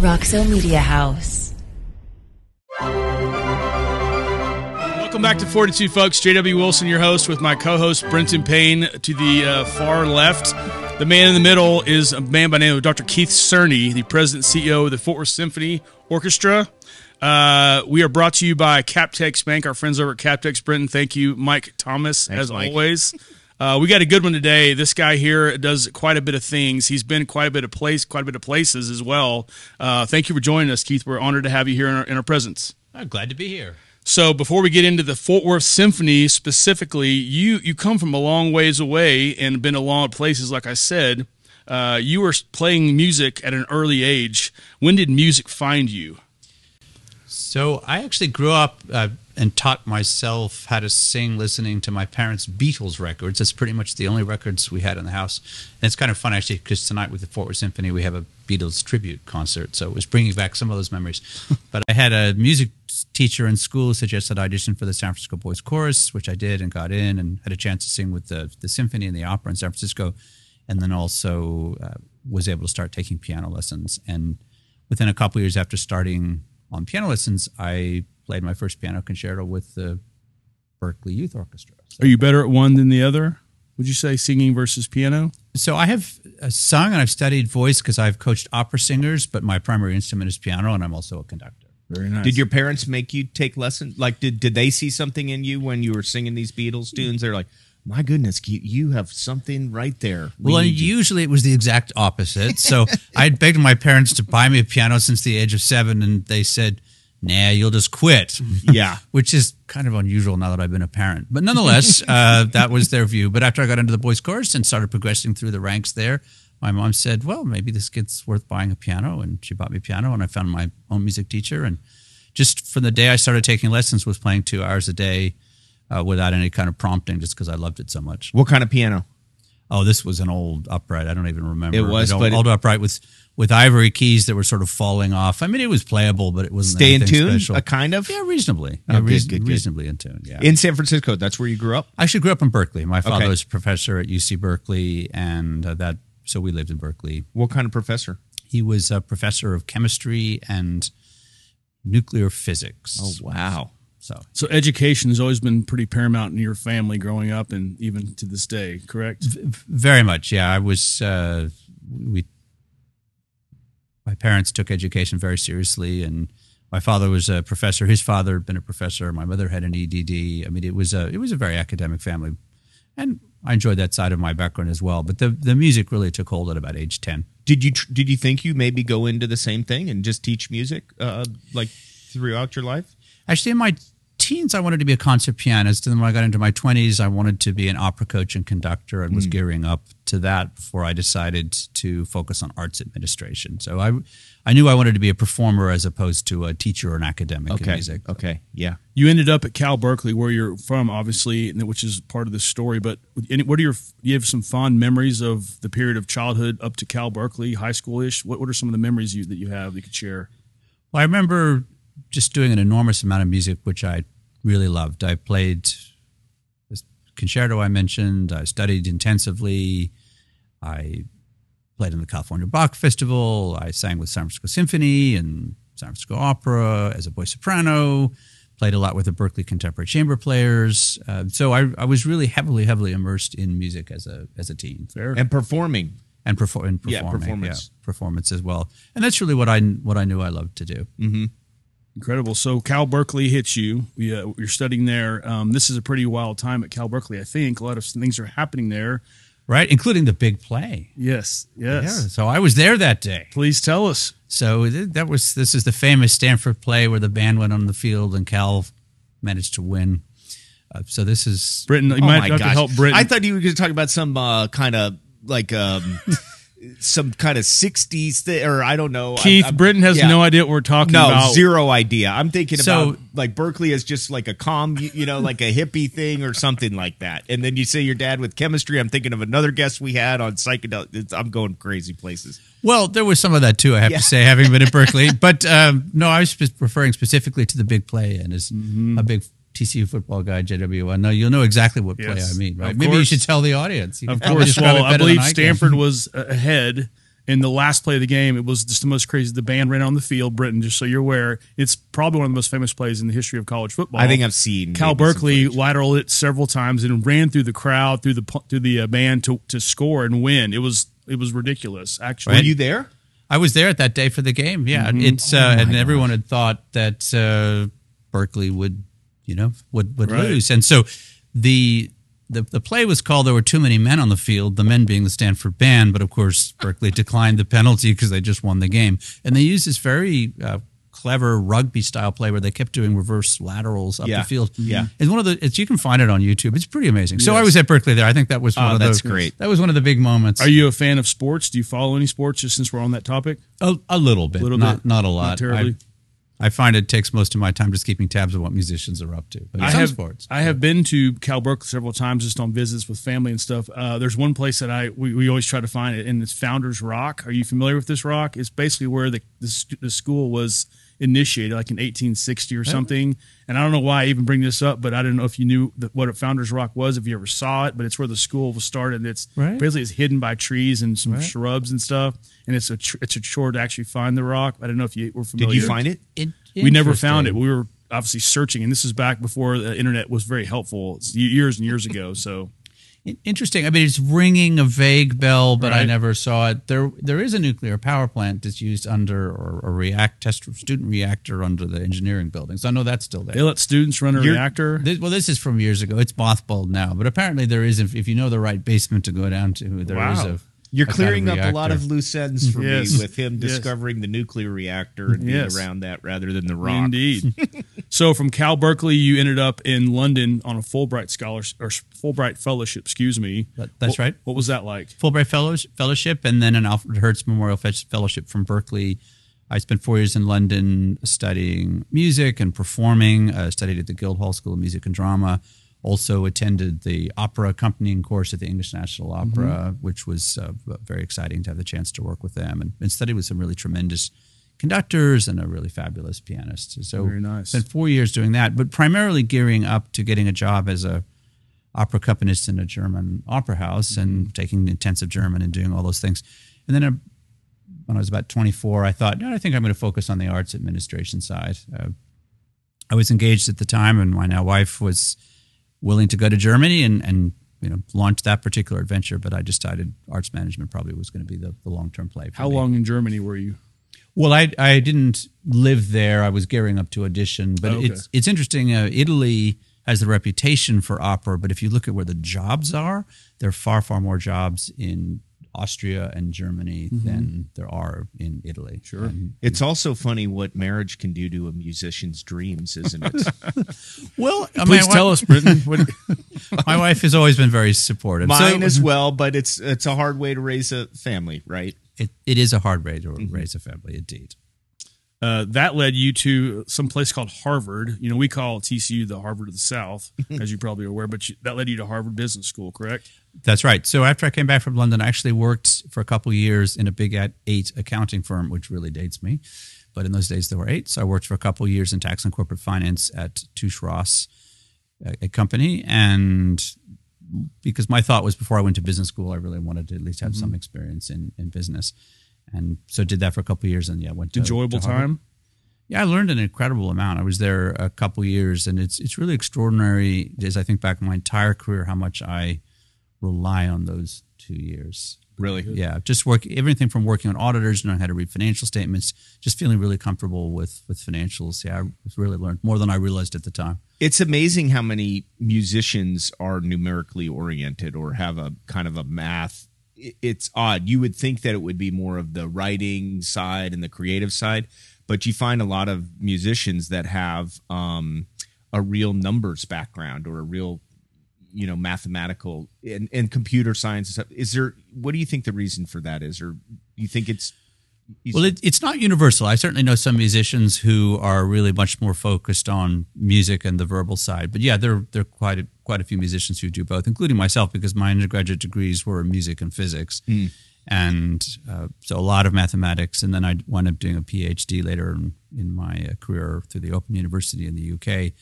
Roxo Media House. Welcome back to 42, folks. JW Wilson, your host, with my co host, Brenton Payne, to the uh, far left. The man in the middle is a man by the name of Dr. Keith Cerny, the president and CEO of the Fort Worth Symphony Orchestra. Uh, we are brought to you by Captex Bank, our friends over at Captex Brenton. Thank you, Mike Thomas, Thanks, as Mike. always. Uh, we got a good one today. This guy here does quite a bit of things. He's been quite a bit of place, quite a bit of places as well. Uh, thank you for joining us, Keith. We're honored to have you here in our, in our presence. I'm glad to be here. So before we get into the Fort Worth Symphony specifically, you you come from a long ways away and been a lot of places. Like I said, uh, you were playing music at an early age. When did music find you? So I actually grew up uh, and taught myself how to sing listening to my parents' Beatles records. That's pretty much the only records we had in the house. And it's kind of fun actually because tonight with the Fort Worth Symphony we have a Beatles tribute concert, so it was bringing back some of those memories. but I had a music teacher in school who suggested I audition for the San Francisco Boys Chorus, which I did and got in, and had a chance to sing with the the symphony and the opera in San Francisco, and then also uh, was able to start taking piano lessons. And within a couple years after starting on piano lessons, I played my first piano concerto with the Berkeley Youth Orchestra. Are you better at one than the other? Would you say singing versus piano? So I have uh, sung and I've studied voice because I've coached opera singers, but my primary instrument is piano, and I'm also a conductor. Very nice. Did your parents make you take lessons? Like, did did they see something in you when you were singing these Beatles tunes? They're like, my goodness, you, you have something right there. We Well, and need usually it was the exact opposite. So I had begged my parents to buy me a piano since the age of seven, and they said, "Nah, you'll just quit." yeah. which is kind of unusual now that I've been a parent. But nonetheless, uh, that was their view. But after I got into the boys' chorus and started progressing through the ranks there, my mom said, "Well, maybe this kid's worth buying a piano," and she bought me a piano, and I found my own music teacher. And just from the day I started taking lessons, was playing two hours a day uh, without any kind of prompting, just because I loved it so much. What kind of piano? Oh, this was an old upright. I don't even remember. It was, An but old, old upright with with ivory keys that were sort of falling off. I mean, it was playable, but it wasn't Stay in tune, special. a kind of. Yeah, reasonably. Oh, Yeah, good, reas- good, good. reasonably in tune. Yeah. In San Francisco, that's where you grew up. I actually grew up in Berkeley. My father Okay. was a professor at UC Berkeley, and uh, that so we lived in Berkeley. What kind of professor? He was a professor of chemistry and nuclear physics. Oh wow. So So education has always been pretty paramount in your family growing up and even to this day, correct? very much, yeah. I was uh, we. My parents took education very seriously, and my father was a professor. His father had been a professor. My mother had an EDD. I mean, it was a it was a very academic family, and I enjoyed that side of my background as well. But the the music really took hold at about age ten. Did you did you think you maybe go into the same thing and just teach music uh, like throughout your life? Actually, in my teens, I wanted to be a concert pianist. And then when I got into my 20s, I wanted to be an opera coach and conductor and was hmm. gearing up to that before I decided to focus on arts administration. So I, I knew I wanted to be a performer as opposed to a teacher or an academic in music. Okay. Yeah. You ended up at Cal Berkeley, where you're from, obviously, which is part of the story. But any- what are your? Do you have some fond memories of the period of childhood up to Cal Berkeley, high school ish? What What are some of the memories you, that you have that you could share? Well, I remember just doing an enormous amount of music, which I really loved. I played this concerto I mentioned. I studied intensively. I played in the California Bach Festival. I sang with San Francisco Symphony and San Francisco Opera as a boy soprano. Played a lot with the Berkeley Contemporary Chamber Players. Uh, so I, I was really heavily, heavily immersed in music as a as a teen Fair. And performing. and, perfor- and Yeah, performing, performance. performance as well. And that's really what I what I knew I loved to do. Incredible. So Cal Berkeley hits you. We, uh, you're studying there. Um, this is a pretty wild time at Cal Berkeley. I think a lot of things are happening there. right? Including the big play. Yes. Yes. Yeah, so I was there that day. Please tell us. So that was this is the famous Stanford play where the band went on the field and Cal managed to win. Uh, so this is Britton. you oh might my have to gosh. help Britton. I thought you were going to talk about some uh, kind of like um, some kind of '60s thing, or I don't know. Keith, I'm- I'm- Britton has yeah. no idea what we're talking No, about. zero idea. I'm thinking So- about like Berkeley is just like a calm, you, you know, like a hippie thing or something like that. And then you say your dad with chemistry. I'm thinking of another guest we had on psychedelic. It's, I'm going crazy places. well, there was some of that too. I have Yeah. to say, having been at Berkeley, but um, no, I was referring specifically to the big play, and as a big TCU football guy, JW, I know you'll know exactly what play Yes, I mean, right? of Maybe you should tell the audience. You Of course. Well, I believe can. Stanford was ahead in the last play of the game, it was just the most crazy. The band ran on the field, Britton. Just so you're aware, it's probably one of the most famous plays in the history of college football. I think I've seen Cal Berkeley lateral it several times and ran through the crowd, through the through the uh, band to to score and win. It was it was ridiculous. Actually, Were you there? I was there at that day for the game. Yeah, Mm-hmm. it's Oh uh, and everyone had thought that uh, Berkeley would, you know, would would Right. lose, and so the. The, the play was called there were too many men on the field the men being the stanford band but of course berkeley declined the penalty because they just won the game and they used this very uh, clever rugby style play where they kept doing reverse laterals up Yeah. the field Yeah. it's one of the it's you can find it on youtube it's pretty amazing so i was at berkeley there i think that was one Oh, of that's the great. that was one of the big moments Are you a fan of sports? Do you follow any sports? Just since we're on that topic, a, a little bit Little not bit. not a Not lot terribly. I, I find it takes most of my time just keeping tabs of what musicians are up to. But I have sports. I have been to Cal Berkeley several times just on visits with family and stuff. Uh, there's one place that I we, we always try to find it, and it's Founders Rock. Are you familiar with this rock? It's basically where the the, the school was initiated, like in 1860 or something. And I don't know why I even bring this up, but I don't know if you knew that what a Founders Rock was, if you ever saw it. But it's where the school was started. It's Right. basically it's hidden by trees and some Right. shrubs and stuff. And it's a tr- it's a chore to actually find the rock. I don't know if you were familiar. Did you find it? In- we never found it. We were obviously searching, and this is back before the internet was very helpful. It's years and years ago. So In- Interesting. I mean, it's ringing a vague bell, but I never saw it. There, there is a nuclear power plant that's used under or a react test student reactor under the engineering building. So I know that's still there. they let students run a You're- reactor. This, well, this is from years ago. It's mothballed now, but apparently there is. If, if you know the right basement to go down to, there is Wow. a. You're a kind clearing of up a lot of loose ends for Yes. me with him Yes. discovering the nuclear reactor and being Yes. around that rather than the rock. Indeed. so from Cal Berkeley, you ended up in London on a Fulbright scholarship or Fulbright fellowship. Excuse me. That- that's What- right. What was that like? Fulbright fellows, Fellowship and then an Alfred Hertz Memorial Fellowship from Berkeley. I spent four years in London studying music and performing. Uh, studied at the Guildhall School of Music and Drama. Also attended the opera accompanying course at the English National Opera, which was uh, very exciting to have the chance to work with them and, and study with some really tremendous conductors and a really fabulous pianist. So Very nice. spent four years doing that, but primarily gearing up to getting a job as a opera accompanist in a German opera house and taking intensive German and doing all those things. And then uh, when I was about 24, I thought, no, I think I'm going to focus on the arts administration side. Uh, I was engaged at the time, and my now wife was willing to go to Germany and, and you know launch that particular adventure. But I decided arts management probably was going to be the, the long term play. For How me. long in Germany were you? Well, I I didn't live there. I was gearing up to audition, but Oh, okay. it's it's interesting. Uh, Italy has the reputation for opera, but if you look at where the jobs are, there are far far more jobs in Austria and Germany than there are in Italy. Mm-hmm. Sure. And- It's also funny what marriage can do to a musician's dreams, isn't it? well, I Please mean, tell us, Britton. What, My wife has always been very supportive. Mine So- as well, but it's it's a hard way to raise a family, right? It, it is a hard way to Mm-hmm. raise a family, indeed. uh, that led you to some place called Harvard. You know, we call TCU the Harvard of the South, as you probably are aware. But you, that led you to Harvard Business School, correct? That's right. So after I came back from London, I actually worked for a couple years in a big at eight accounting firm, which really dates me. But in those days, there were eight. So I worked for a couple years in tax and corporate finance at Touche Ross, a, a company. And because my thought was before I went to business school, I really wanted to at least have some mm-hmm. experience in, in business. And so did that for a couple years. And yeah, went to Enjoyable to time. Yeah, I learned an incredible amount. I was there a couple years, and it's it's really extraordinary. As I think back my entire career, how much I rely on those two years. Really? Yeah, just work everything from working on auditors, knowing how to read financial statements, just feeling really comfortable with with financials. Yeah, I really learned more than I realized at the time. It's amazing how many musicians are numerically oriented or have a kind of a math. It's odd. You would think that it would be more of the writing side and the creative side, but you find a lot of musicians that have um, a real numbers background or a real, you know, mathematical and, and computer science. Is there? What do you think the reason for that is, or you think it's? Well, it, it's not universal. I certainly know some musicians who are really much more focused on music and the verbal side. But yeah, there there are quite a, quite a few musicians who do both, including myself, because my undergraduate degrees were in music and physics, and uh, so a lot of mathematics. And then I wound up doing a PhD later in, in my uh, career through the Open University in the UK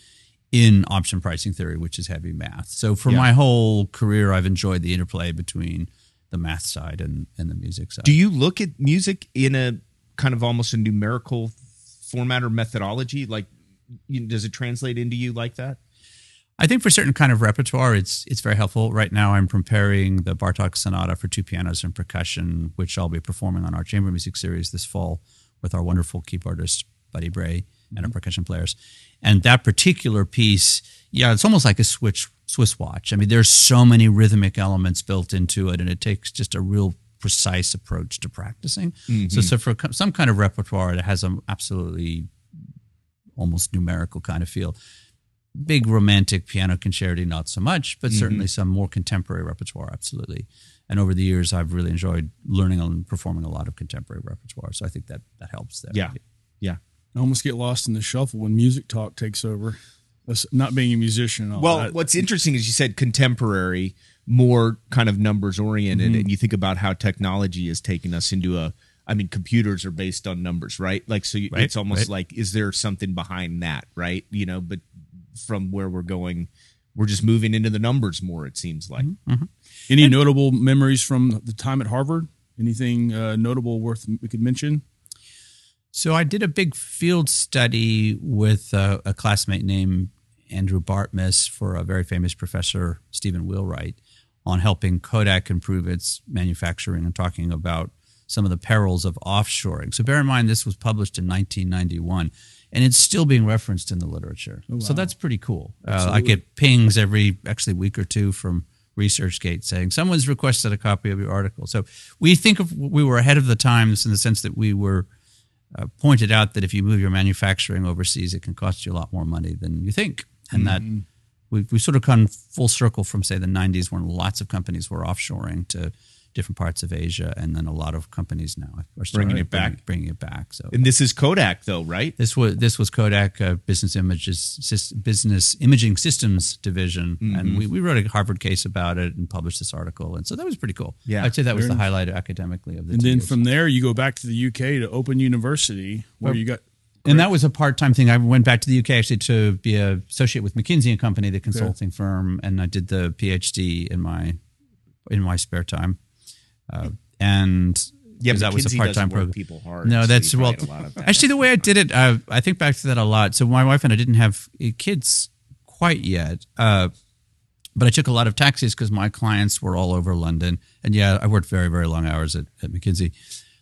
in option pricing theory, which is heavy math. So for Yeah. my whole career, I've enjoyed the interplay between the math side and, and the music side. Do you look at music in a kind of almost a numerical format or methodology? Like, you does it translate into you like that? I think for certain kind of repertoire, it's it's very helpful. Right now, I'm preparing the Bartok Sonata for two pianos and percussion, which I'll be performing on our chamber music series this fall with our wonderful keyboardist artist Buddy Bray and our mm-hmm. percussion players. And that particular piece, yeah, it's almost like a switch Swiss watch. I mean, there's so many rhythmic elements built into it, and it takes just a real precise approach to practicing. Mm-hmm. So, so for some kind of repertoire, it has an absolutely almost numerical kind of feel. Big romantic piano concerti, not so much, but mm-hmm. certainly some more contemporary repertoire, absolutely. And over the years, I've really enjoyed learning and performing a lot of contemporary repertoire. So I think that that helps there. Yeah, yeah. I almost get lost in the shuffle when music talk takes over not being a musician. well, that. what's interesting is you said contemporary, more kind of numbers oriented, mm-hmm. and you think about how technology has taken us into a. I mean, computers are based on numbers, right? Like, so right, it's almost right. like, is there something behind that, right? You know, but from where we're going, we're just moving into the numbers more. It seems like. Mm-hmm. mm-hmm. Any and, notable memories from the time at Harvard? Anything uh, notable worth we could mention? So I did a big field study with a, a classmate named Andrew Bartmus for a very famous professor, Stephen Wheelwright, on helping Kodak improve its manufacturing and talking about some of the perils of offshoring. So bear in mind, this was published in 1991 and it's still being referenced in the literature. Oh, wow. So that's pretty cool. Uh, I get pings every actually week or two from ResearchGate saying someone's requested a copy of your article. So we think of we were ahead of the times in the sense that we were uh, pointed out that if you move your manufacturing overseas, it can cost you a lot more money than you think and mm-hmm. that we we sort of come full circle from say the 90s when lots of companies were offshoring to different parts of Asia, and then a lot of companies now are bringing it back, bringing, it back. So, and this is Kodak, though, right? This was this was Kodak uh, Business Images Business Imaging Systems Division, mm-hmm. and we, we wrote a Harvard case about it and published this article, and so that was pretty cool. Yeah, I'd say that was the highlight academically of the. And then years. from there, you go back to the UK to Open University, where well, you got and that was a part-time thing. I went back to the UK actually to be a associate with McKinsey and Company, the consulting firm, and I did the PhD in my in my spare time. Uh, and yeah, that was a part-time program. People hard. No, that's well. That. Actually, the way I did it, uh, I think back to that a lot. So my wife and I didn't have uh, kids quite yet, uh, but I took a lot of taxis because my clients were all over London. And yeah, I worked very very long hours at, at McKinsey,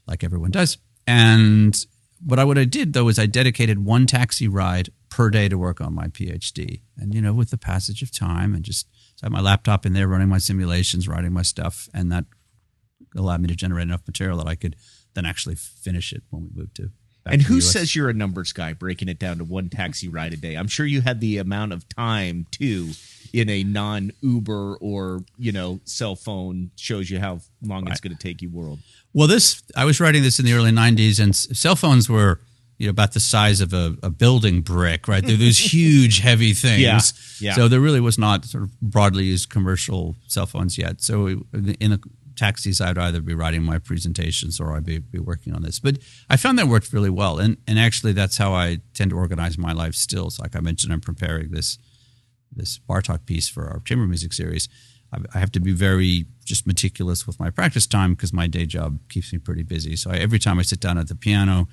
like everyone does. And but I, what I did though is I dedicated one taxi ride per day to work on my PhD. And you know, with the passage of time and just so I had my laptop in there running my simulations, writing my stuff, and that allowed me to generate enough material that I could then actually finish it when we moved to. And who says you're a numbers guy breaking it down to one taxi ride a day? I'm sure you had the amount of time too in a non Uber or, you know, cell phone shows you how long right. it's going to take you world. Well, this I was writing this in the early '90s, and cell phones were you know about the size of a, a building brick, right? They're these huge, heavy things. Yeah, yeah. So there really was not sort of broadly used commercial cell phones yet. So in the taxis, I'd either be writing my presentations or I'd be, be working on this. But I found that worked really well, and and actually that's how I tend to organize my life still. So like I mentioned, I'm preparing this this Bartok piece for our chamber music series. I have to be very just meticulous with my practice time because my day job keeps me pretty busy. So I, every time I sit down at the piano,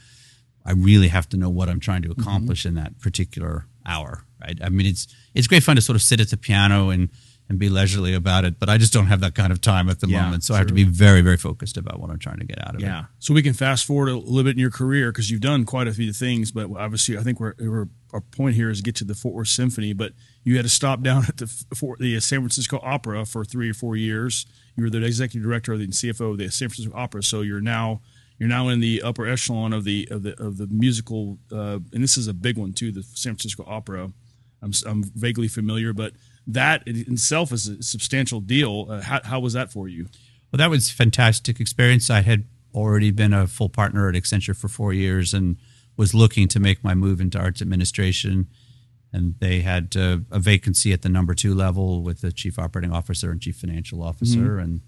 I really have to know what I'm trying to mm-hmm. accomplish mm-hmm. in that particular hour. Right? I mean, it's it's great fun to sort of sit at the piano and and be leisurely about it, but I just don't have that kind of time at the yeah, moment. So I have to be very very focused about what I'm trying to get out of yeah. it. Yeah. So we can fast forward a little bit in your career because you've done quite a few things, but obviously I think we're, we're our point here is get to the Fort Worth Symphony, but you had to stop down at the for the San Francisco Opera for three or four years. You were the executive director the CFO of the San Francisco Opera, so you're now you're now in the upper echelon of the of the of the musical, uh, and this is a big one too, the San Francisco Opera. I'm I'm vaguely familiar, but that in itself is a substantial deal. Uh, how how was that for you? Well, that was fantastic experience. I had already been a full partner at Accenture for four years and was looking to make my move into arts administration and they had uh, a vacancy at the number two level with the chief operating officer and chief financial officer, mm-hmm. and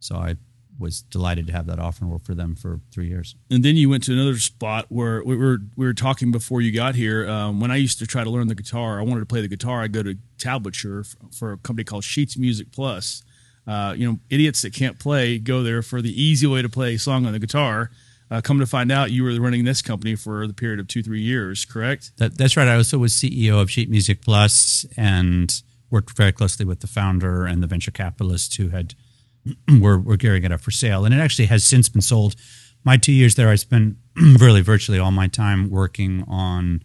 so I was delighted to have that offer and work for them for three years. And then you went to another spot where we were we were talking before you got here. Um, when I used to try to learn the guitar, I wanted to play the guitar. I go to tablature for, for a company called Sheets Music Plus. uh, you know, idiots that can't play go there for the easy way to play a song on the guitar. Uh, come to find out, you were running this company for the period of two, three years, correct? That, that's right. I also was CEO of Sheet Music Plus and worked very closely with the founder and the venture capitalists who had were, were gearing it up for sale. And it actually has since been sold. My two years there, I spent really virtually all my time working on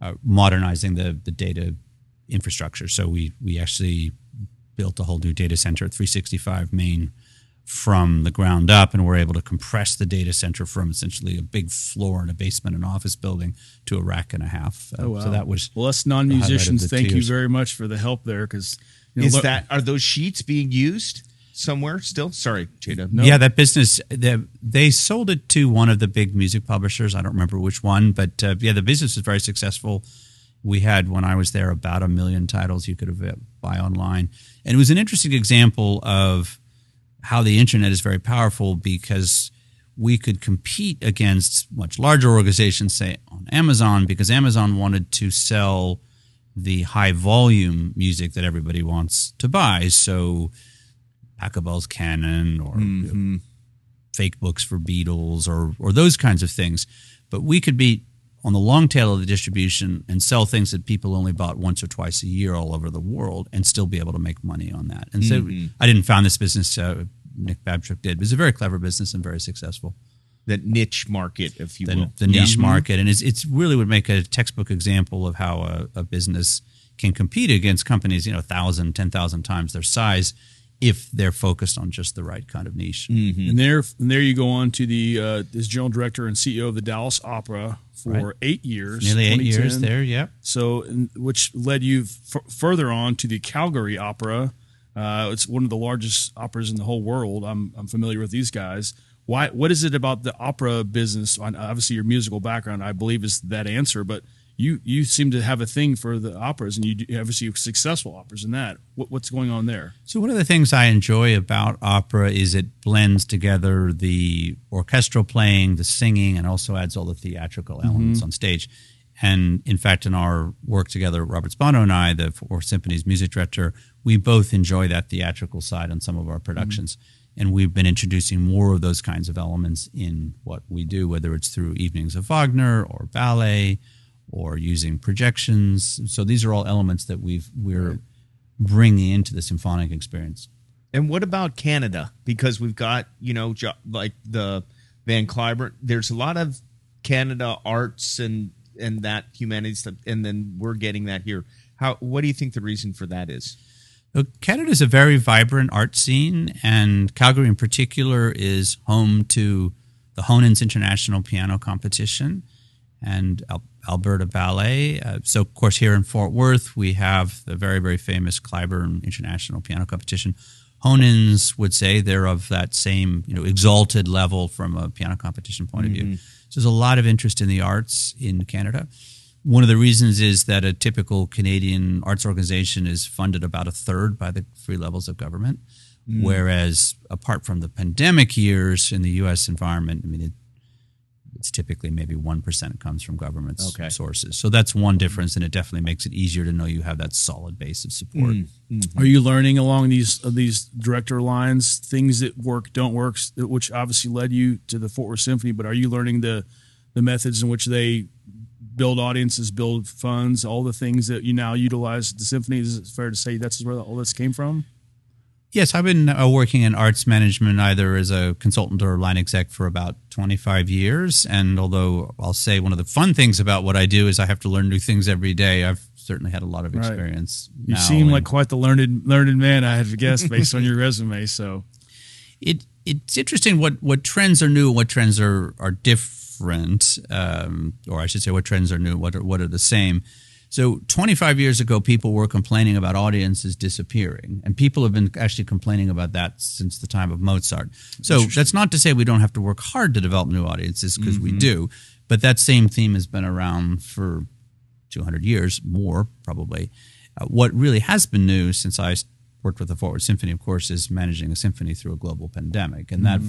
uh, modernizing the the data infrastructure. So we we actually built a whole new data center at 365 Main from the ground up, and we're able to compress the data center from essentially a big floor in a basement and an office building to a rack and a half. Uh, Oh, wow. So that was well, us non-musicians. the Thank you very much for the help there, because you know, Is lo- that are those sheets being used somewhere still? Sorry, Jada. No. Yeah, that business they, they sold it to one of the big music publishers. I don't remember which one, but uh, yeah, the business was very successful. We had when I was there about a million titles you could have uh, buy online, and it was an interesting example of how the internet is very powerful because we could compete against much larger organizations, say on Amazon, because Amazon wanted to sell the high volume music that everybody wants to buy. So Pachelbel's Canon or mm-hmm. you know, fake books for Beatles or or those kinds of things. But we could be on the long tail of the distribution and sell things that people only bought once or twice a year all over the world and still be able to make money on that. And so I didn't found this business. Uh, Nick Babchuk did. It was a very clever business and very successful. That niche market, if you The, will. the niche market, and it's it's really would make a textbook example of how a, a business can compete against companies, you know, thousand, ten thousand times their size, if they're focused on just the right kind of niche. And there, and there you go on to the uh, as general director and CEO of the Dallas Opera for Right. eight years, Nearly eight years there. Yep. So, and- which led you f- further on to the Calgary Opera. Uh, it's one of the largest operas in the whole world. I'm I'm familiar with these guys. Why? What is it about the opera business? Obviously, your musical background, I believe, is that answer. But you you seem to have a thing for the operas, and you do- obviously successful operas in that. What, what's going on there? So one of the things I enjoy about opera is it blends together the orchestral playing, the singing, and also adds all the theatrical mm-hmm. elements on stage. And in fact, in our work together, Robert Spano and I, the Fort Worth Symphony's music director, we both enjoy that theatrical side on some of our productions. Mm-hmm. And we've been introducing more of those kinds of elements in what we do, whether it's through evenings of Wagner or ballet or using projections. So these are all elements that we've we're bringing into the symphonic experience. And what about Canada? Because we've got, you know, jo- like the Van Cliburn. There's a lot of Canada arts and and that humanities stuff, and then we're getting that here. How? What do you think the reason for that is? Canada is a very vibrant art scene, and Calgary in particular is home to the Honens International Piano Competition and Alberta Ballet. Uh, so, of course, here in Fort Worth, we have the very, very famous Cliburn International Piano Competition. Honens would say they're of that same, you know, exalted level from a piano competition point of view. So, there's a lot of interest in the arts in Canada. One of the reasons is that a typical Canadian arts organization is funded about a third by the three levels of government, whereas apart from the pandemic years in the U.S. environment, I mean, it, it's typically maybe one percent comes from government Okay. sources. So that's one difference, and it definitely makes it easier to know you have that solid base of support. Are you learning along these uh, these director lines things that work, don't work, which obviously led you to the Fort Worth Symphony? But are you learning the the methods in which they build audiences, build funds, all the things that you now utilize at the symphony? Is it fair to say that's where all this came from? Yes, I've been uh, working in arts management either as a consultant or line exec for about 25 years. And although I'll say one of the fun things about what I do is I have to learn new things every day, I've certainly had a lot of Right. experience. You now seem in- like quite the learned learned man. I have to guess based on your resume. So it it's interesting what what trends are new, what trends are are different, um, or I should say, what trends are new, what are, what are the same. So, 25 years ago, people were complaining about audiences disappearing, and people have been actually complaining about that since the time of Mozart. So, that's not to say we don't have to work hard to develop new audiences because we do, but that same theme has been around for 200 years, more probably. Uh, what really has been new since I worked with the Fort Worth Symphony, of course, is managing a symphony through a global pandemic, and that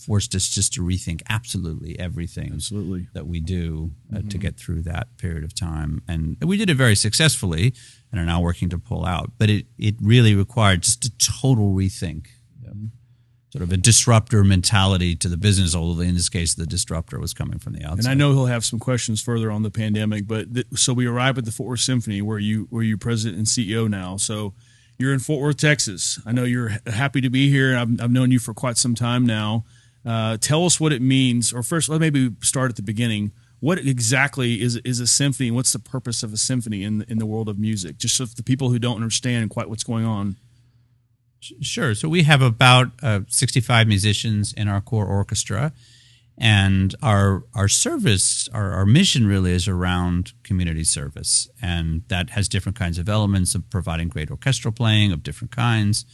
forced us just to rethink absolutely everything Absolutely. that we do uh, to get through that period of time, and we did it very successfully, and are now working to pull out. But it it really required just a total rethink sort of a disruptor mentality to the business. Although in this case, the disruptor was coming from the outside. And I know he'll have some questions further on the pandemic, but th- so we arrive at the Fort Worth Symphony, where you where you president and CEO now. So you're in Fort Worth, Texas. I know you're happy to be here. I've, I've known you for quite some time now. Uh, tell us what it means, or first, let maybe start at the beginning. What exactly is is a symphony, and what's the purpose of a symphony in in the world of music? Just so the people who don't understand quite what's going on. Sure. So we have about uh, 65 musicians in our core orchestra, and our our service, our, our mission really is around community service, and that has different kinds of elements of providing great orchestral playing of different kinds,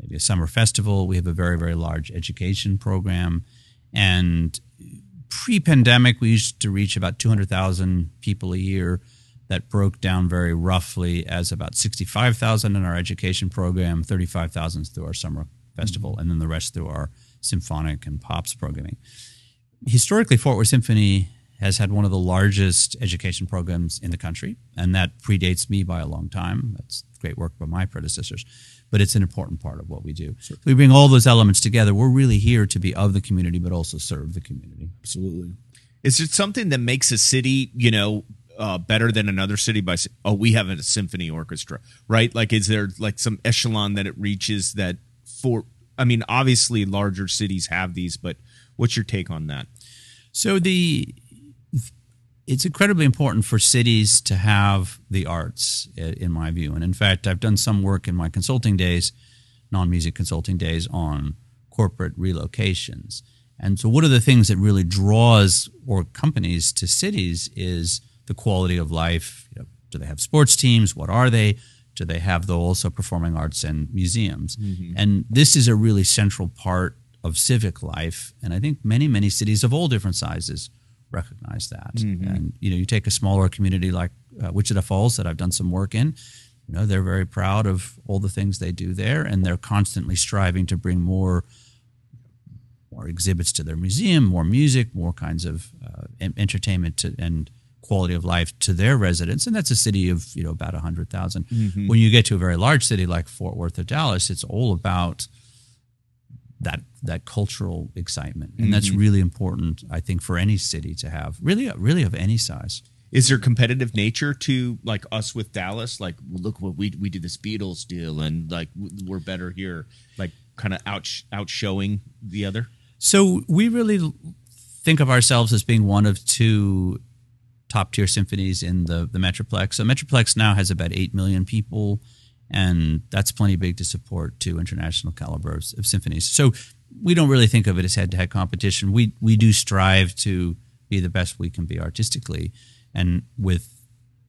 maybe a summer festival. We have a very very large education program, and pre-pandemic we used to reach about 200,000 people a year that broke down very roughly as about 65,000 in our education program, 35,000 through our summer festival, mm-hmm. and then the rest through our symphonic and pops programming. Historically, Fort Worth Symphony has had one of the largest education programs in the country, and that predates me by a long time. That's great work by my predecessors, but it's an important part of what we do. Sure. We bring all those elements together. We're really here to be of the community, but also serve the community. Absolutely. Is it something that makes a city, you know, uh, better than another city by oh we have a symphony orchestra right like is there like some echelon that it reaches that for i mean obviously larger cities have these but what's your take on that so the it's incredibly important for cities to have the arts in my view and in fact i've done some work in my consulting days non-music consulting days on corporate relocations and so one of the things that really draws or companies to cities is the quality of life. You know, do they have sports teams? What are they? Do they have the also performing arts and museums? Mm-hmm. And this is a really central part of civic life. And I think many, many cities of all different sizes recognize that. Mm-hmm. And you know, you take a smaller community like uh, Wichita Falls that I've done some work in. You know, they're very proud of all the things they do there, and they're constantly striving to bring more more exhibits to their museum, more music, more kinds of uh, entertainment to, and quality of life to their residents, and that's a city of you know about hundred thousand. mm mm-hmm. When you get to a very large city like Fort Worth or Dallas, it's all about that that cultural excitement, and mm-hmm. that's really important, I think, for any city to have. Really, really of any size. Is there competitive nature to like us with Dallas? Like, look what we we did this Beatles deal, and like we're better here. Like, kind of out outshowing the other. So we really think of ourselves as being one of two top tier symphonies in the, the Metroplex. So Metroplex now has about 8 million people, and that's plenty big to support two international calibers of symphonies. So we don't really think of it as head to head competition. We, we do strive to be the best we can be artistically. And with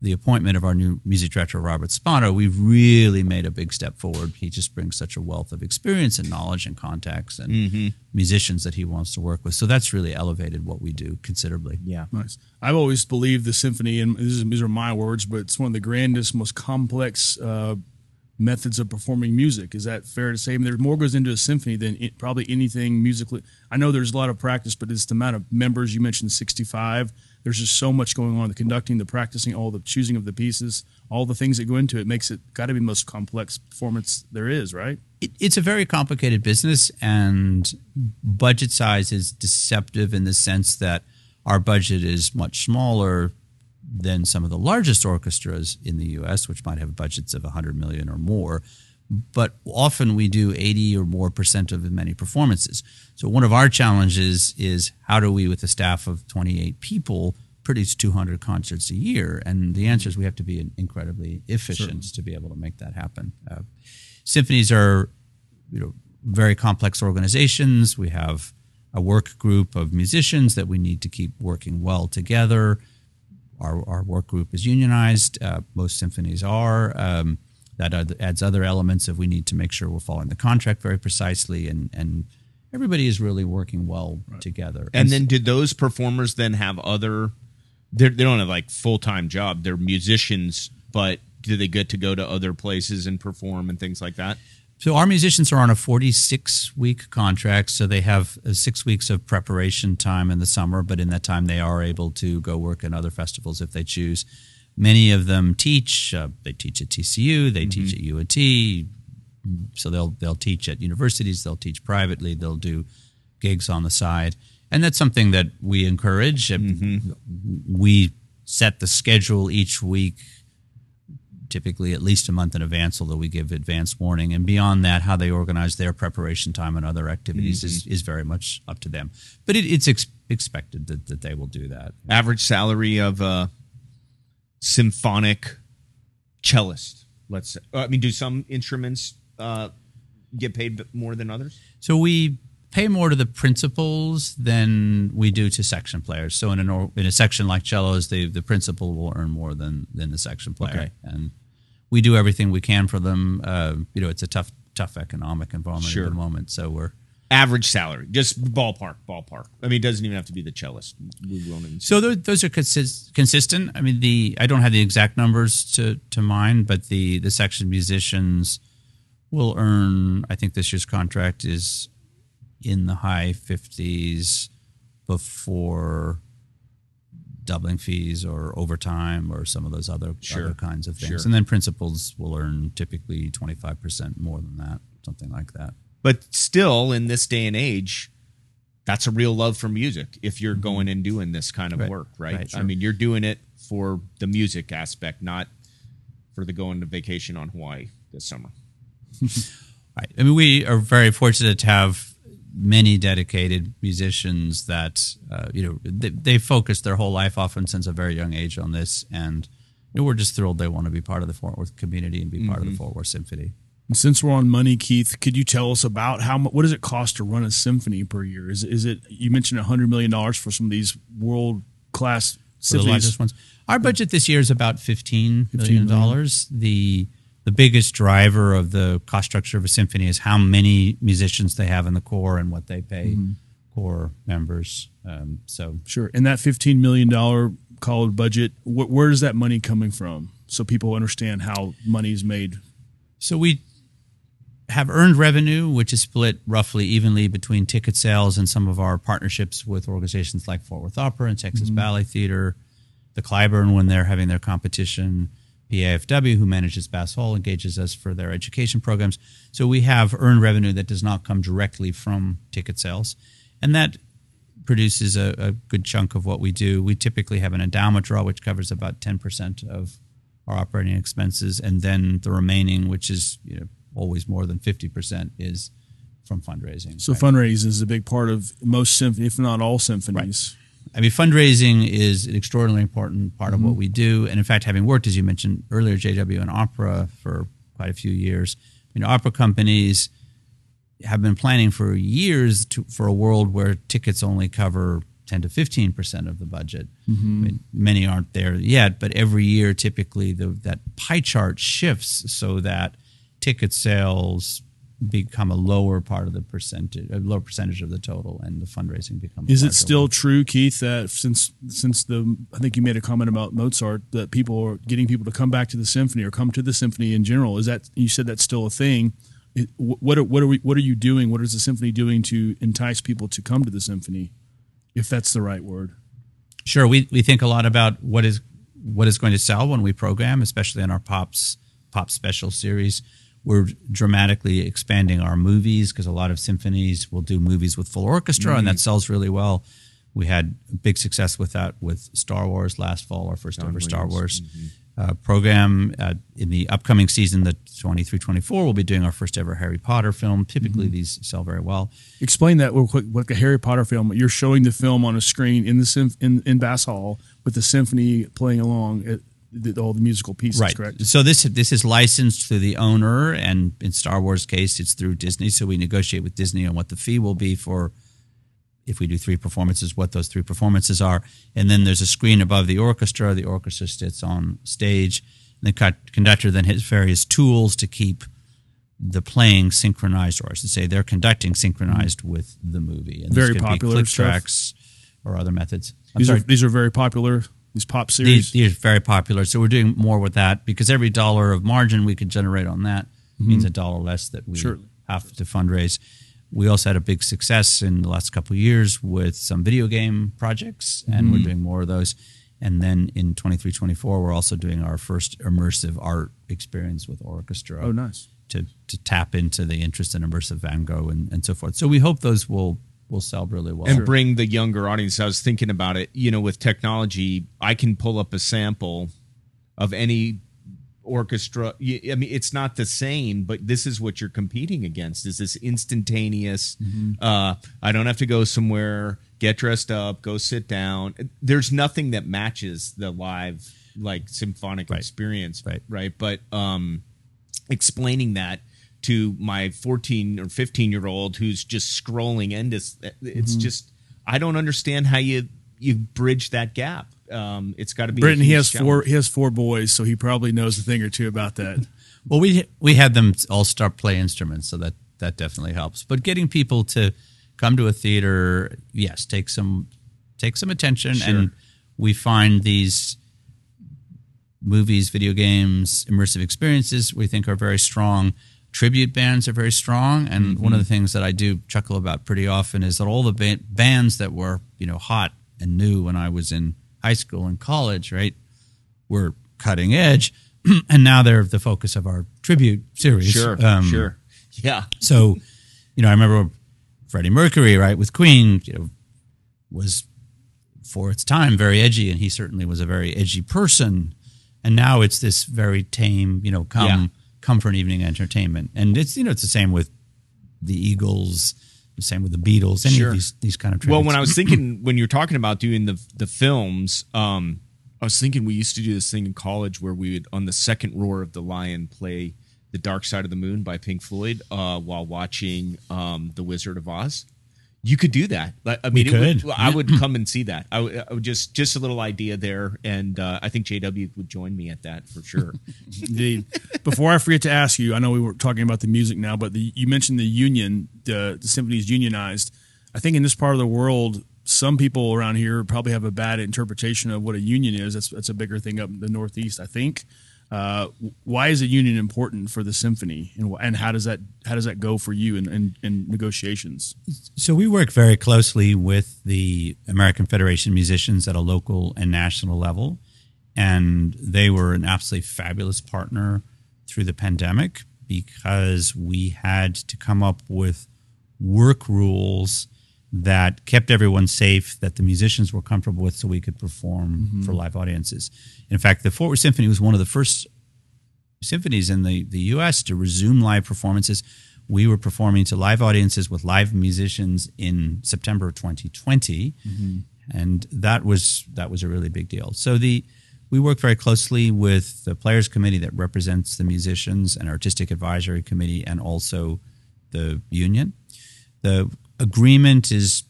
the appointment of our new music director, Robert Spano, we've really made a big step forward. He just brings such a wealth of experience and knowledge and contacts and mm-hmm. musicians that he wants to work with. So that's really elevated what we do considerably. Yeah. Nice. I've always believed the symphony, and these are my words, but it's one of the grandest, most complex uh, methods of performing music. Is that fair to say? I mean, there more goes into a symphony than it, probably anything musically. I know there's a lot of practice, but it's the amount of members you mentioned 65. There's just so much going on the conducting, the practicing, all the choosing of the pieces, all the things that go into it makes it got to be the most complex performance there is, right? It, it's a very complicated business, and budget size is deceptive in the sense that our budget is much smaller than some of the largest orchestras in the U.S., which might have budgets of 100 million or more. But often we do 80 or more percent of the many performances. So one of our challenges is how do we, with a staff of 28 people, produce 200 concerts a year? And the answer is we have to be incredibly efficient to be able to make that happen. Uh, symphonies are, you know, very complex organizations. We have a work group of musicians that we need to keep working well together our, our work group is unionized. Uh, most symphonies are. Um, that adds other elements of we need to make sure we're following the contract very precisely and and everybody is really working well right. together. And, and then, did those performers then have other? They don't have like full time job. They're musicians, but do they get to go to other places and perform and things like that? So our musicians are on a 46 week contract, so they have uh, six weeks of preparation time in the summer, but in that time they are able to go work in other festivals if they choose. Many of them teach. Uh, they teach at TCU, they mm-hmm. teach at UNT, So they'll they'll teach at universities, they'll teach privately, they'll do gigs on the side, and that's something that we encourage. We set the schedule each week, typically at least a month in advance, although we give advance warning. And beyond that, how they organize their preparation time and other activities is, is very much up to them. But it, it's ex- expected that, that they will do that. Average salary of a symphonic cellist. Let's say. I mean, do some instruments uh, get paid more than others? So we pay more to the principals than we do to section players. So in an or, in a section like cellos, the the principal will earn more than than the section player, Okay. and we do everything we can for them. Uh, you know, it's a tough tough economic environment Sure. at the moment, so we're Average salary, just ballpark, ballpark. I mean, it doesn't even have to be the cellist. We won't So those, those are consist, consistent. I mean, the I don't have the exact numbers to, to mind, but the the section musicians will earn. I think this year's contract is in the high fifties before doubling fees or overtime or some of those other Sure. other kinds of things. Sure. And then principals will earn typically twenty five percent more than that, something like that. But still, in this day and age, that's a real love for music. If you're mm-hmm. going and doing this kind of Right. work, right? Right, I mean, you're doing it for the music aspect, not for the going to vacation on Hawaii this summer. Right. I mean, we are very fortunate to have many dedicated musicians that, uh, you know, they, they focus their whole life often since a very young age on this. And you know, we're just thrilled they want to be part of the Fort Worth community and be part of the Fort Worth Symphony. And since we're on money, Keith, could you tell us about how what does it cost to run a symphony per year? Is is it you mentioned hundred million dollars for some of these world class For the largest ones. Our budget this year is about $15 $15 million. million. dollars. The the biggest driver of the cost structure of a symphony is how many musicians they have in the core and what they pay core members. Um, so Sure. And that fifteen million dollar college budget, wh- where is that money coming from? So people understand how money is made. So we have earned revenue, which is split roughly evenly between ticket sales and some of our partnerships with organizations like Fort Worth Opera and Texas Ballet Theater, the Cliburn when they're having their competition, PAFW, who manages Bass Hall, engages us for their education programs. So we have earned revenue that does not come directly from ticket sales. And that produces a, a good chunk of what we do. We typically have an endowment draw, which covers about 10% of our operating expenses. And then the remaining, which is you know, always more than 50%, is from fundraising. So fundraising is a big part of most symphony, if not all symphonies. I mean, fundraising is an extraordinarily important part of what mm-hmm. we do. And in fact, having worked, as you mentioned earlier, JW and opera for quite a few years, you know, opera companies have been planning for years to, for a world where tickets only cover 10 to 15 percent of the budget. Mm-hmm. I mean, many aren't there yet, but every year, typically, the, that pie chart shifts so that ticket sales become a lower part of the percentage, a lower percentage of the total, and the fundraising becomes. Is it still one. true, Keith, that since since the I think you made a comment about Mozart that people are getting people to come back to the symphony or come to the symphony in general? Is that you said that's still a thing? What are, what are we what are you doing? What is the symphony doing to entice people to come to the symphony, if that's the right word? Sure, we, we think a lot about what is what is going to sell when we program, especially in our pops pop special series. We're dramatically expanding our movies because a lot of symphonies will do movies with full orchestra, and that sells really well. We had big success with that with Star Wars last fall, our first ever Star Wars uh, program. Uh, in the upcoming season, the 23 24, we'll be doing our first ever Harry Potter film. Typically, these sell very well. Explain that real quick. Like a Harry Potter film, you're showing the film on a screen in the symph- in in Bass Hall with the symphony playing along at the, all the musical pieces. Correct. So this this is licensed to the owner, and in Star Wars case, it's through Disney. So we negotiate with Disney on what the fee will be for if we do three performances, what those three performances are, and then there's a screen above the orchestra. The orchestra sits on stage. And the conductor then has various tools to keep the playing synchronized, or I should say, they're conducting synchronized mm-hmm. with the movie. And Very popular be click stuff. tracks or other methods. I'm These sorry. are these are very popular. These pop series. These, these are very popular. So we're doing more with that because every dollar of margin we could generate on that mm-hmm. means a dollar less that we have to fundraise. We also had a big success in the last couple of years with some video game projects, and we're mm-hmm. doing more of those. And then in 23 24, we're also doing our first immersive art experience with orchestra. oh, nice. to to tap into the interest in immersive Van Gogh and, and so forth. So we hope those will will sell really well and bring the younger audience. I was thinking about it. You know, with technology, I can pull up a sample of any orchestra. I mean, it's not the same, but this is what you're competing against. Is this instantaneous? Mm-hmm. Uh, I don't have to go somewhere, get dressed up, go sit down. There's nothing that matches the live like symphonic right. experience, right? Right, but um, explaining that to my 14 or 15 year old who's just scrolling into it's mm-hmm. just I don't understand how you you bridge that gap. Um, it's got to be. Britton. he has challenge. four. He has four boys, so he probably knows a thing or two about that. well, we we had them all start play instruments, so that that definitely helps. But getting people to come to a theater, yes, take some take some attention, sure. and we find these movies, video games, immersive experiences we think are very strong. Tribute bands are very strong, and mm-hmm. one of the things that I do chuckle about pretty often is that all the ba- bands that were you know hot and new when I was in high school and college, right, were cutting edge, and now they're the focus of our tribute series. Sure, um, sure, yeah. So, you know, I remember Freddie Mercury, right, with Queen, you know, was for its time very edgy, and he certainly was a very edgy person. And now it's this very tame, you know, come yeah. Come for an evening entertainment, and it's you know it's the same with the Eagles the same with the Beatles, any sure. of these these kind of tributes. Well, when I was thinking when you're talking about doing the the films, um, I was thinking we used to do this thing in college where we would on the second roar of the lion play the Dark Side of the Moon by Pink Floyd uh, while watching um, The Wizard of Oz. You could do that. I mean, would, I would come and see that. I would, just just a little idea there, and uh, I think JW would join me at that for sure. Indeed. Before I forget to ask you, I know we were talking about the music now, but the, you mentioned the union, the, the symphonies unionized. I think in this part of the world, some people around here probably have a bad interpretation of what a union is. That's that's a bigger thing up in the Northeast, I think. Uh, why is a union important for the symphony, and, and how does that how does that go for you in, in, in, negotiations? So we work very closely with the American Federation of Musicians at a local and national level, and they were an absolutely fabulous partner through the pandemic because we had to come up with work rules that kept everyone safe, that the musicians were comfortable with, so we could perform mm-hmm. for live audiences. In fact, the Fort Worth Symphony was one of the first symphonies in the, the U.S. to resume live performances. We were performing to live audiences with live musicians in September of 2020, mm-hmm. and that was that was a really big deal. So the we work very closely with the players committee that represents the musicians and artistic advisory committee and also the union. The agreement is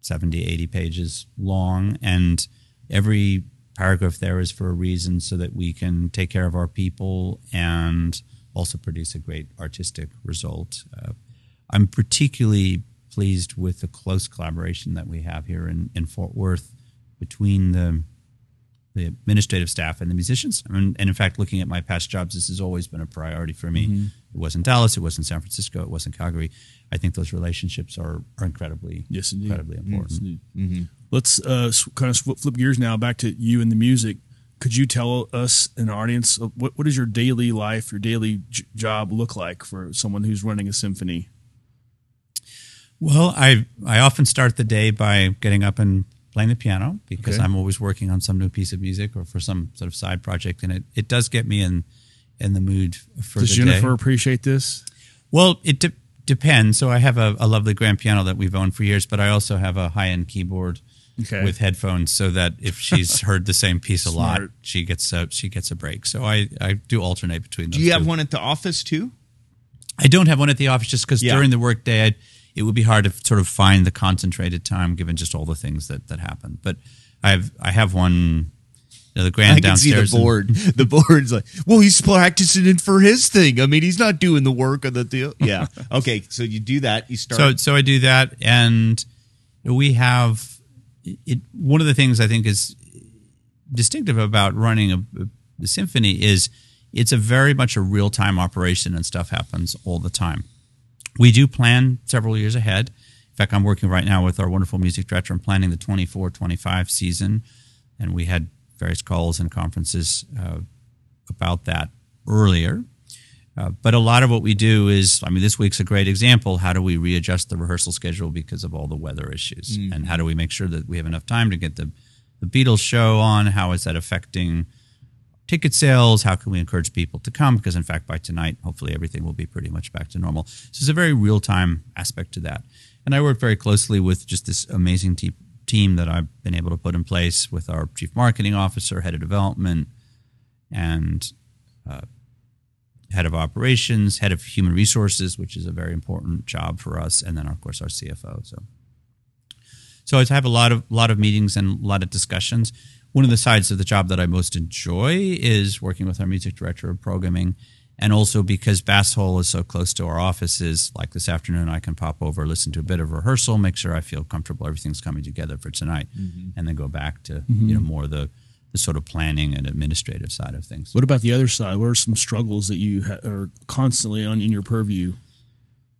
70, 80 pages long, and every paragraph there is for a reason so that we can take care of our people and also produce a great artistic result. Uh, I'm particularly pleased with the close collaboration that we have here in, in Fort Worth between the the administrative staff and the musicians. I mean, and in fact, looking at my past jobs, this has always been a priority for me. Mm-hmm. It wasn't Dallas, it wasn't San Francisco, it wasn't Calgary. I think those relationships are, are incredibly, yes, incredibly important. Yes, mm-hmm. Let's uh, kind of flip gears now back to you and the music. Could you tell us, an audience, what, what does your daily life, your daily j- job look like for someone who's running a symphony? Well, I I often start the day by getting up and playing the piano because okay. I'm always working on some new piece of music or for some sort of side project, and it, it does get me in in the mood for does Jennifer day. appreciate this? Well, it de- depends. So I have a, a, lovely grand piano that we've owned for years, but I also have a high end keyboard okay. with headphones, so that if she's heard the same piece a lot, she gets a she gets a break. So I I do alternate between. Do you have one at the office too? I don't have one at the office just because yeah. during the workday I it would be hard to sort of find the concentrated time given just all the things that that happen. But I have I have one. You know, the grand I can see the board. And, the board's like, well, he's practicing it for his thing. I mean, he's not doing the work of the deal. Yeah. okay. So you do that. You start. So so I do that, and we have it. One of the things I think is distinctive about running a, a symphony is it's a very much a real time operation, and stuff happens all the time. We do plan several years ahead. In fact, I'm working right now with our wonderful music director and planning the 24 25 season. And we had various calls and conferences uh, about that earlier. Uh, but a lot of what we do is, I mean, this week's a great example. How do we readjust the rehearsal schedule because of all the weather issues? And how do we make sure that we have enough time to get the, the Beatles show on? How is that affecting ticket sales? How can we encourage people to come? Because, in fact, by tonight, hopefully everything will be pretty much back to normal. So it's a very real time aspect to that. And I work very closely with just this amazing te- team that I've been able to put in place with our chief marketing officer, head of development, and uh, head of operations, head of human resources, which is a very important job for us, and then of course our CFO. So, so I have a lot of lot of meetings and a lot of discussions. One of the sides of the job that I most enjoy is working with our music director of programming, and also because Bass Hall is so close to our offices. Like this afternoon, I can pop over, listen to a bit of rehearsal, make sure I feel comfortable, everything's coming together for tonight, mm-hmm. and then go back to mm-hmm. you know more the the sort of planning and administrative side of things. What about the other side? What are some struggles that you ha- are constantly on in your purview?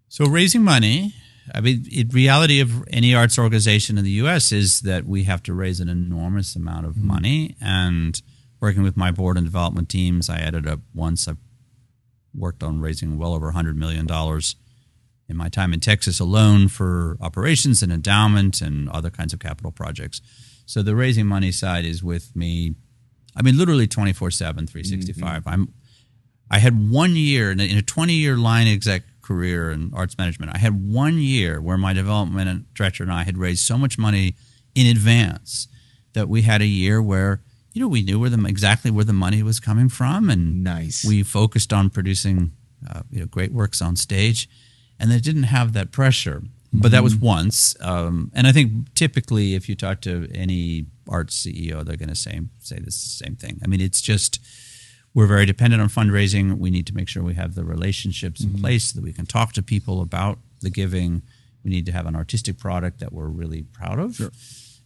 So raising money, I mean, it, reality of any arts organization in the U.S. is that we have to raise an enormous amount of mm-hmm. money. And working with my board and development teams, I added up once. I've worked on raising well over $100 million in my time in Texas alone for operations and endowment and other kinds of capital projects. So the raising money side is with me. I mean, literally 24 7, 365. Mm-hmm. I'm, I had one year in a, in a 20 year line exec career in arts management. I had one year where my development director and I had raised so much money in advance that we had a year where you know we knew where the exactly where the money was coming from, and Nice. we focused on producing uh, you know great works on stage, and they didn't have that pressure. But that was once, um, and I think typically if you talk to any arts CEO, they're going to say say the same thing. I mean, it's just we're very dependent on fundraising. We need to make sure we have the relationships in mm-hmm. place so that we can talk to people about the giving. We need to have an artistic product that we're really proud of.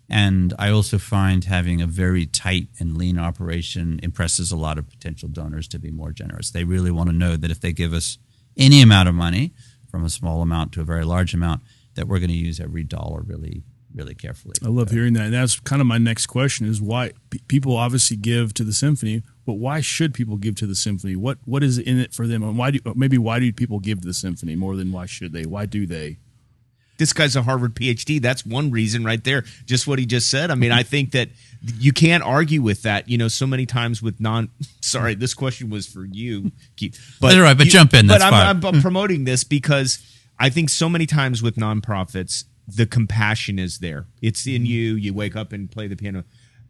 And I also find having a very tight and lean operation impresses a lot of potential donors to be more generous. They really want to know that if they give us any amount of money, from a small amount to a very large amount, that we're going to use every dollar really, really carefully. I love hearing that. And that's kind of my next question is why p- people obviously give to the symphony, but why should people give to the symphony? What what is in it for them? And why do maybe why do people give to the symphony more than why should they? Why do they? this guy's a Harvard PhD. That's one reason right there. Just what he just said. I mean, I think that you can't argue with that. You know, so many times with non. Sorry, this question was for you, Keith. That's all right, but you- jump in, But that's I'm. I'm, I'm promoting this because I think so many times with nonprofits, the compassion is there. It's in mm-hmm. you. You wake up and play the piano.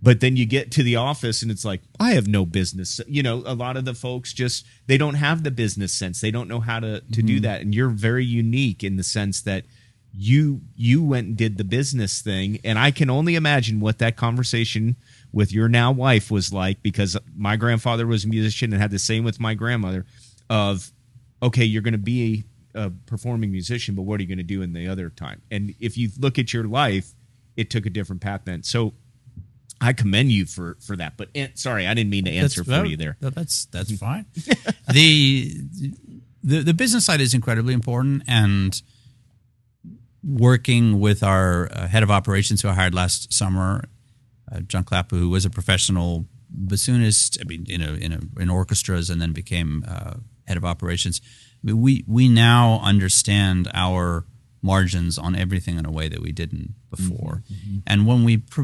But then you get to the office and it's like, I have no business. You know, a lot of the folks just they don't have the business sense. They don't know how to to do mm-hmm. that. And you're very unique in the sense that you you went and did the business thing and i can only imagine what that conversation with your now wife was like because my grandfather was a musician and had the same with my grandmother of okay you're going to be a performing musician but what are you going to do in the other time and if you look at your life it took a different path then so i commend you for for that but sorry i didn't mean to answer That's- for you there that's that's fine. the, the the business side is incredibly important, and working with our uh, head of operations who I hired last summer, uh, John Clapper, who was a professional bassoonist, I mean, in a, in a, in orchestras, and then became uh, head of operations. I mean, we we now understand our margins on everything in a way that we didn't before, and when we pr-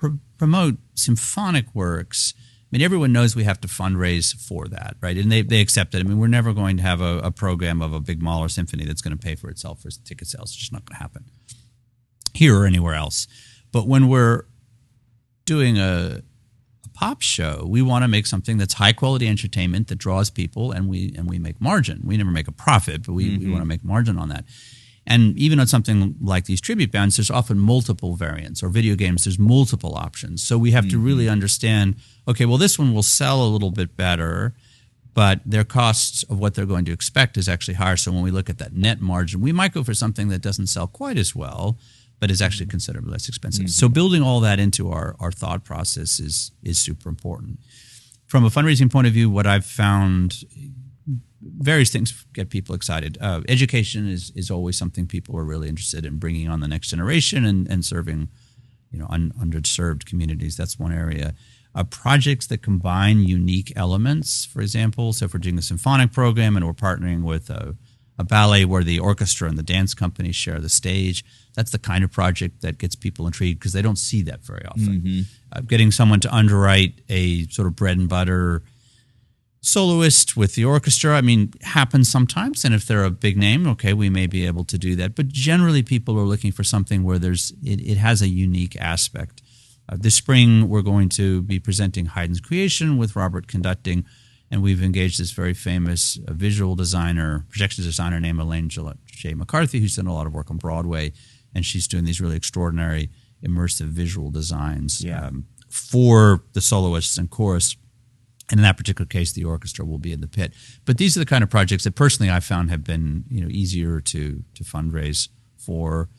pr- promote symphonic works. I mean, everyone knows we have to fundraise for that, right? And they, they accept it. I mean, we're never going to have a, a program of a big Mahler symphony that's going to pay for itself for ticket sales. It's just not going to happen here or anywhere else. But when we're doing a, a pop show, we want to make something that's high quality entertainment that draws people, and we and we make margin. We never make a profit, but we, we mm-hmm. want to make margin on that. And even on something like these tribute bands, there's often multiple variants, or video games, there's multiple options. So we have to really mm-hmm. understand okay, well, this one will sell a little bit better, but their costs of what they're going to expect is actually higher. So when we look at that net margin, we might go for something that doesn't sell quite as well, but is actually mm-hmm. considerably less expensive. Mm-hmm. So building all that into our, our thought process is is super important. From a fundraising point of view, what I've found various things get people excited. Uh, education is is always something people are really interested in bringing on the next generation and, and serving you know un, underserved communities. That's one area. Uh, projects that combine unique elements, for example. So if we're doing a symphonic program and we're partnering with a, a ballet where the orchestra and the dance company share the stage, that's the kind of project that gets people intrigued because they don't see that very often. Uh, getting someone to underwrite a sort of bread and butter soloist with the orchestra, I mean, happens sometimes. And if they're a big name, okay, we may be able to do that. But generally, people are looking for something where there's it, it has a unique aspect. Uh, this spring, we're going to be presenting Haydn's Creation with Robert conducting, and we've engaged this very famous uh, visual designer, projections designer named Elaine J. McCarthy, who's done a lot of work on Broadway, and she's doing these really extraordinary immersive visual designs Yeah. um, for the soloists and chorus. And in that particular case, the orchestra will be in the pit. But these are the kind of projects that personally I found have been you know easier to to fundraise for